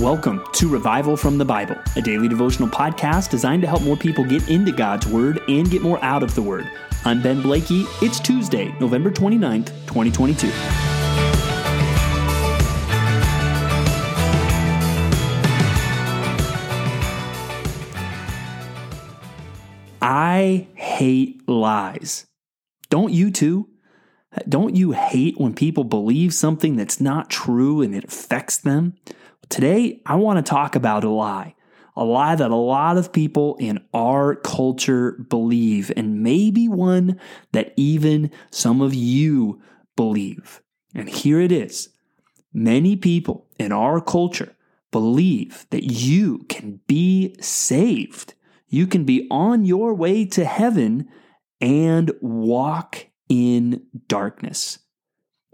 Welcome to Revival from the Bible, a daily devotional podcast designed to help more people get into God's Word and get more out of the Word. I'm Ben Blakey. It's Tuesday, November 29th, 2022. I hate lies. Don't you too? Don't you hate when people believe something that's not true and it affects them? Today, I want to talk about a lie. A lie that a lot of people in our culture believe, and maybe one that even some of you believe. And here it is. Many people in our culture believe that you can be saved. You can be on your way to heaven and walk in darkness.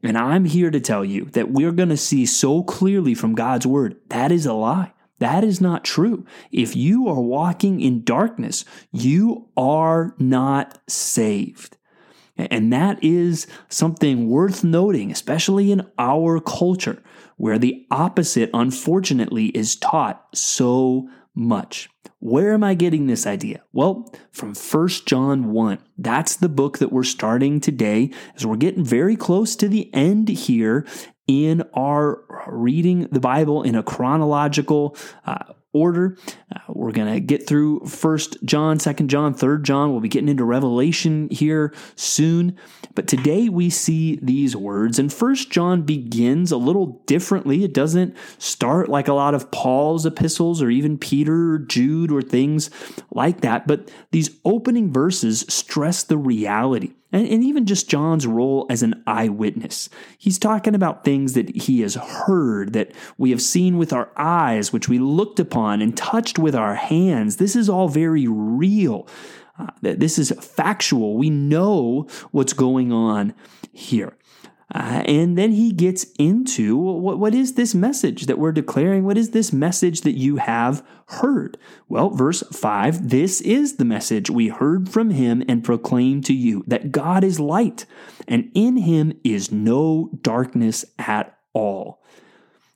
And I'm here to tell you that we're going to see so clearly from God's word that is a lie. That is not true. If you are walking in darkness, you are not saved. And that is something worth noting, especially in our culture, where the opposite, unfortunately, is taught so much. Where am I getting this idea? Well, from 1 John 1. That's the book that we're starting today as we're getting very close to the end here in our reading the Bible in a chronological uh, order. Uh, we're going to get through First John, Second John, Third John. We'll be getting into Revelation here soon. But today we see these words, and First John begins a little differently. It doesn't start like a lot of Paul's epistles or even Peter or Jude or things like that. But these opening verses stress the reality and, and even just John's role as an eyewitness. He's talking about things that he has heard, that we have seen with our eyes, which we looked upon and touched with our hands. This is all very real. Uh, this is factual. We know what's going on here. Uh, and then he gets into what, what is this message that we're declaring? What is this message that you have heard? Well, verse 5 this is the message we heard from him and proclaimed to you that God is light, and in him is no darkness at all.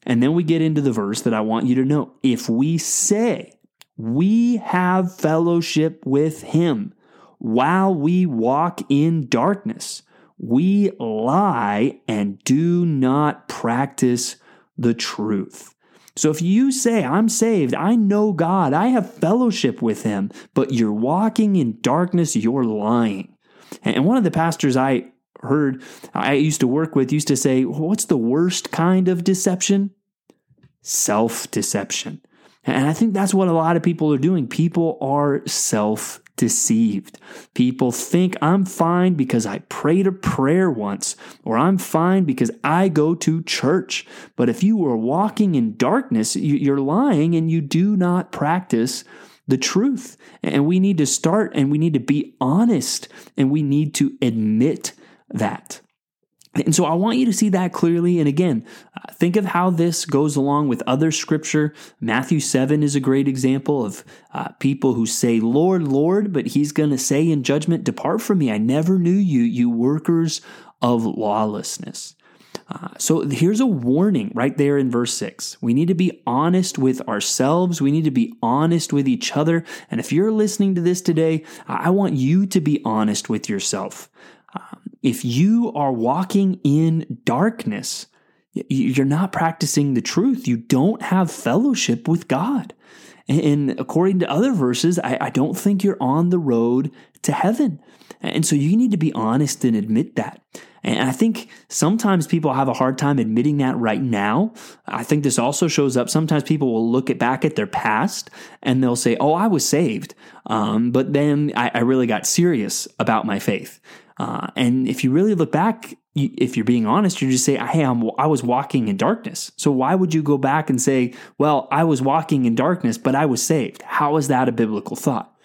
And then we get into the verse that I want you to know. If we say we have fellowship with him while we walk in darkness, we lie and do not practice the truth. So if you say, I'm saved, I know God, I have fellowship with Him, but you're walking in darkness, you're lying. And one of the pastors I heard, I used to work with, used to say, What's the worst kind of deception? Self deception. And I think that's what a lot of people are doing. People are self deceived. People think I'm fine because I prayed a prayer once, or I'm fine because I go to church. But if you are walking in darkness, you're lying and you do not practice the truth. And we need to start and we need to be honest and we need to admit that. And so I want you to see that clearly. And again, think of how this goes along with other scripture. Matthew 7 is a great example of uh, people who say, Lord, Lord, but he's going to say in judgment, Depart from me. I never knew you, you workers of lawlessness. Uh, so here's a warning right there in verse 6. We need to be honest with ourselves. We need to be honest with each other. And if you're listening to this today, I want you to be honest with yourself. If you are walking in darkness, you're not practicing the truth. You don't have fellowship with God. And according to other verses, I, don't think you're on the road to heaven. And so you need to be honest and admit that. And I think sometimes people have a hard time admitting that right now. I think this also shows up. Sometimes people will look at back at their past and they'll say, Oh, I was saved. Um, but then I, I really got serious about my faith. Uh, and if you really look back, you, if you're being honest, you just say, "Hey, I'm, I was walking in darkness." So why would you go back and say, "Well, I was walking in darkness, but I was saved"? How is that a biblical thought?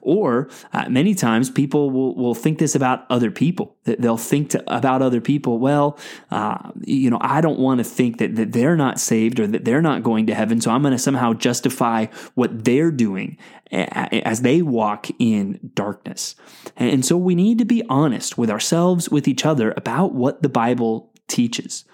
Or uh, many times people will, will think this about other people. They'll think to, about other people, well, uh, you know, I don't want to think that, that they're not saved or that they're not going to heaven. So I'm going to somehow justify what they're doing as they walk in darkness. And so we need to be honest with ourselves, with each other about what the Bible teaches.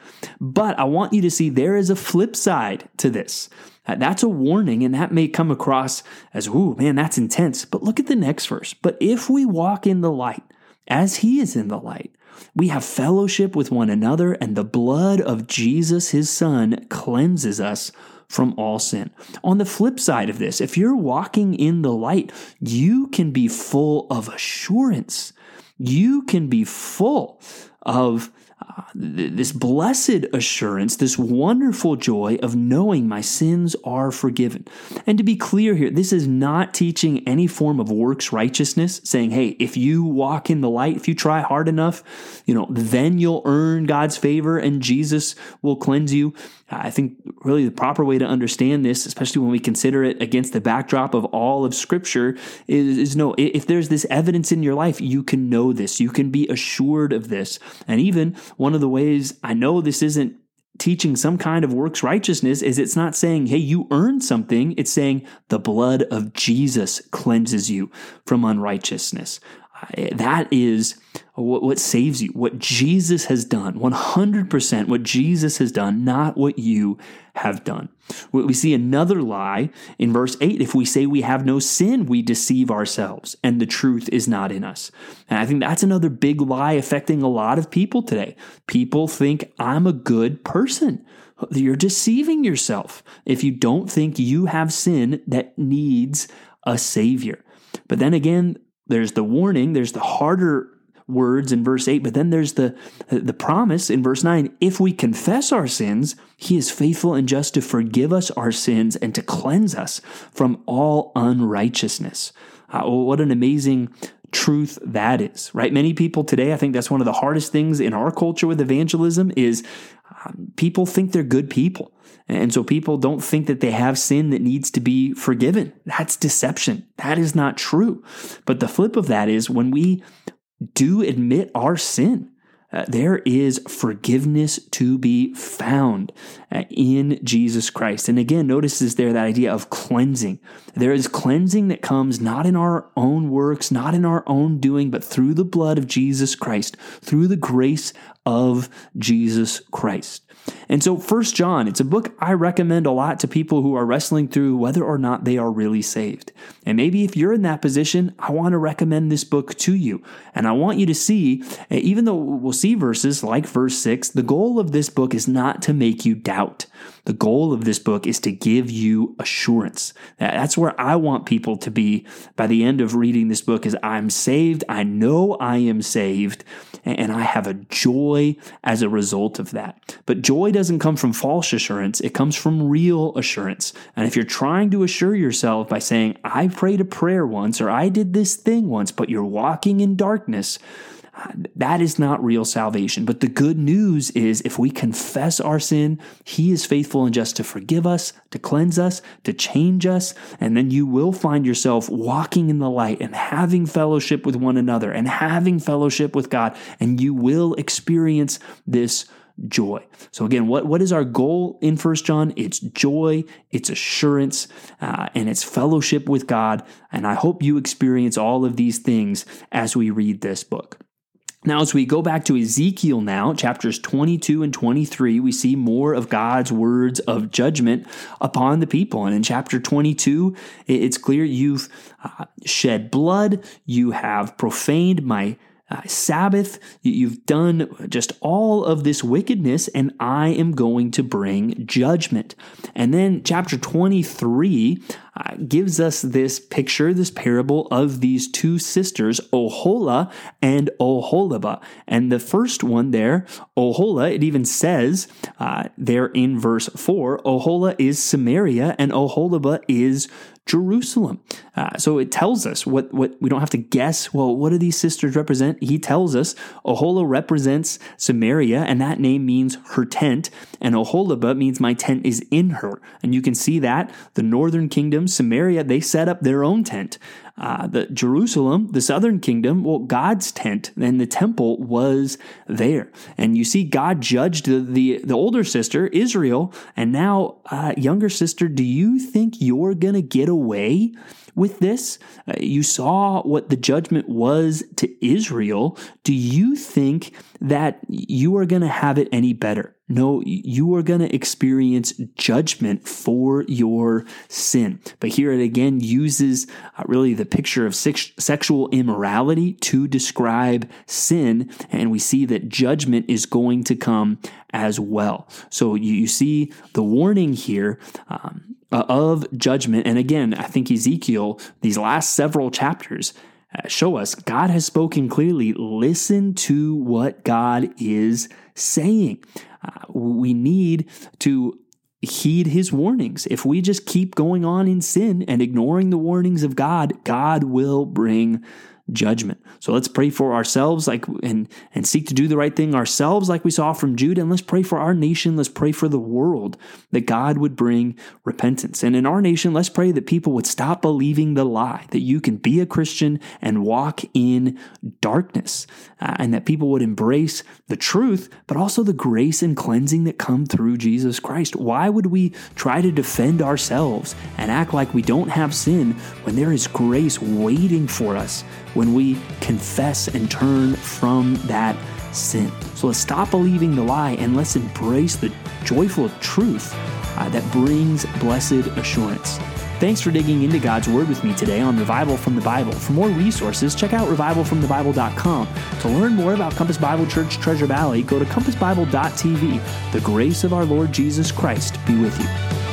But I want you to see there is a flip side to this. That's a warning, and that may come across as, ooh, man, that's intense. But look at the next verse. But if we walk in the light, as he is in the light, we have fellowship with one another, and the blood of Jesus, his son, cleanses us from all sin. On the flip side of this, if you're walking in the light, you can be full of assurance. You can be full of uh, this blessed assurance, this wonderful joy of knowing my sins are forgiven. And to be clear here, this is not teaching any form of works righteousness, saying, hey, if you walk in the light, if you try hard enough, you know, then you'll earn God's favor and Jesus will cleanse you. I think really the proper way to understand this, especially when we consider it against the backdrop of all of Scripture, is, is no, if there's this evidence in your life, you can know this. You can be assured of this. And even one of the ways I know this isn't teaching some kind of works righteousness is it's not saying, hey, you earned something. It's saying the blood of Jesus cleanses you from unrighteousness. That is what, what saves you, what Jesus has done, 100% what Jesus has done, not what you have done. We see another lie in verse 8. If we say we have no sin, we deceive ourselves, and the truth is not in us. And I think that's another big lie affecting a lot of people today. People think I'm a good person. You're deceiving yourself if you don't think you have sin that needs a savior. But then again, there's the warning, there's the harder words in verse 8, but then there's the the promise in verse 9, if we confess our sins, he is faithful and just to forgive us our sins and to cleanse us from all unrighteousness. Uh, what an amazing truth that is, right? Many people today, I think that's one of the hardest things in our culture with evangelism is um, people think they're good people. And so people don't think that they have sin that needs to be forgiven. That's deception. That is not true. But the flip of that is when we do admit our sin, uh, there is forgiveness to be found uh, in Jesus Christ. And again, notices there that idea of cleansing. There is cleansing that comes not in our own works, not in our own doing, but through the blood of Jesus Christ, through the grace of Jesus Christ. And so, First John, it's a book I recommend a lot to people who are wrestling through whether or not they are really saved. And maybe if you're in that position, I want to recommend this book to you. And I want you to see, eh, even though we'll see verses like verse 6, the goal of this book is not to make you doubt. The goal of this book is to give you assurance. That's where I want people to be by the end of reading this book is I'm saved, I know I am saved, and I have a joy as a result of that. But joy doesn't come from false assurance, it comes from real assurance. And if you're trying to assure yourself by saying, I prayed a prayer once or I did this thing once, but you're walking in darkness, that is not real salvation. But the good news is if we confess our sin, He is faithful and just to forgive us, to cleanse us, to change us. And then you will find yourself walking in the light and having fellowship with one another and having fellowship with God. And you will experience this joy. So again, what, what is our goal in First John? It's joy, it's assurance, uh, and it's fellowship with God. And I hope you experience all of these things as we read this book. Now, as we go back to Ezekiel now, chapters 22 and 23, we see more of God's words of judgment upon the people. And in chapter 22, it's clear you've uh, shed blood, you have profaned my uh, Sabbath, you've done just all of this wickedness, and I am going to bring judgment. And then chapter 23 uh, gives us this picture, this parable of these two sisters, Oholah and Oholibah. And the first one there, Oholah, it even says uh, there in verse 4, Oholah is Samaria and Oholibah is Jerusalem. Uh, so it tells us what, what we don't have to guess. Well, what do these sisters represent? He tells us Oholah represents Samaria, and that name means her tent, and Oholibah means my tent is in her. And you can see that the northern kingdom, Samaria, they set up their own tent. Uh, the Jerusalem, the southern kingdom, well, God's tent and the temple was there. And you see, God judged the, the, the older sister, Israel, and now, uh, younger sister, do you think you're going to get away with this? Uh, you saw what the judgment was to Israel. Do you think that you are going to have it any better? No, you are going to experience judgment for your sin. But here it again uses uh, really the picture of sex- sexual immorality to describe sin. And we see that judgment is going to come as well. So you, you see the warning here. Um, uh, of judgment. And again, I think Ezekiel, these last several chapters, uh, show us God has spoken clearly. Listen to what God is saying. Uh, we need to heed his warnings. If we just keep going on in sin and ignoring the warnings of God, God will bring judgment. So let's pray for ourselves like and and seek to do the right thing ourselves like we saw from Jude and let's pray for our nation, let's pray for the world that God would bring repentance. And in our nation, let's pray that people would stop believing the lie that you can be a Christian and walk in darkness uh, and that people would embrace the truth but also the grace and cleansing that come through Jesus Christ. Why would we try to defend ourselves and act like we don't have sin when there is grace waiting for us? When we confess and turn from that sin. So let's stop believing the lie and let's embrace the joyful truth uh, that brings blessed assurance. Thanks for digging into God's Word with me today on Revival from the Bible. For more resources, check out revivalfromthebible.com. To learn more about Compass Bible Church Treasure Valley, go to compassbible.tv. The grace of our Lord Jesus Christ be with you.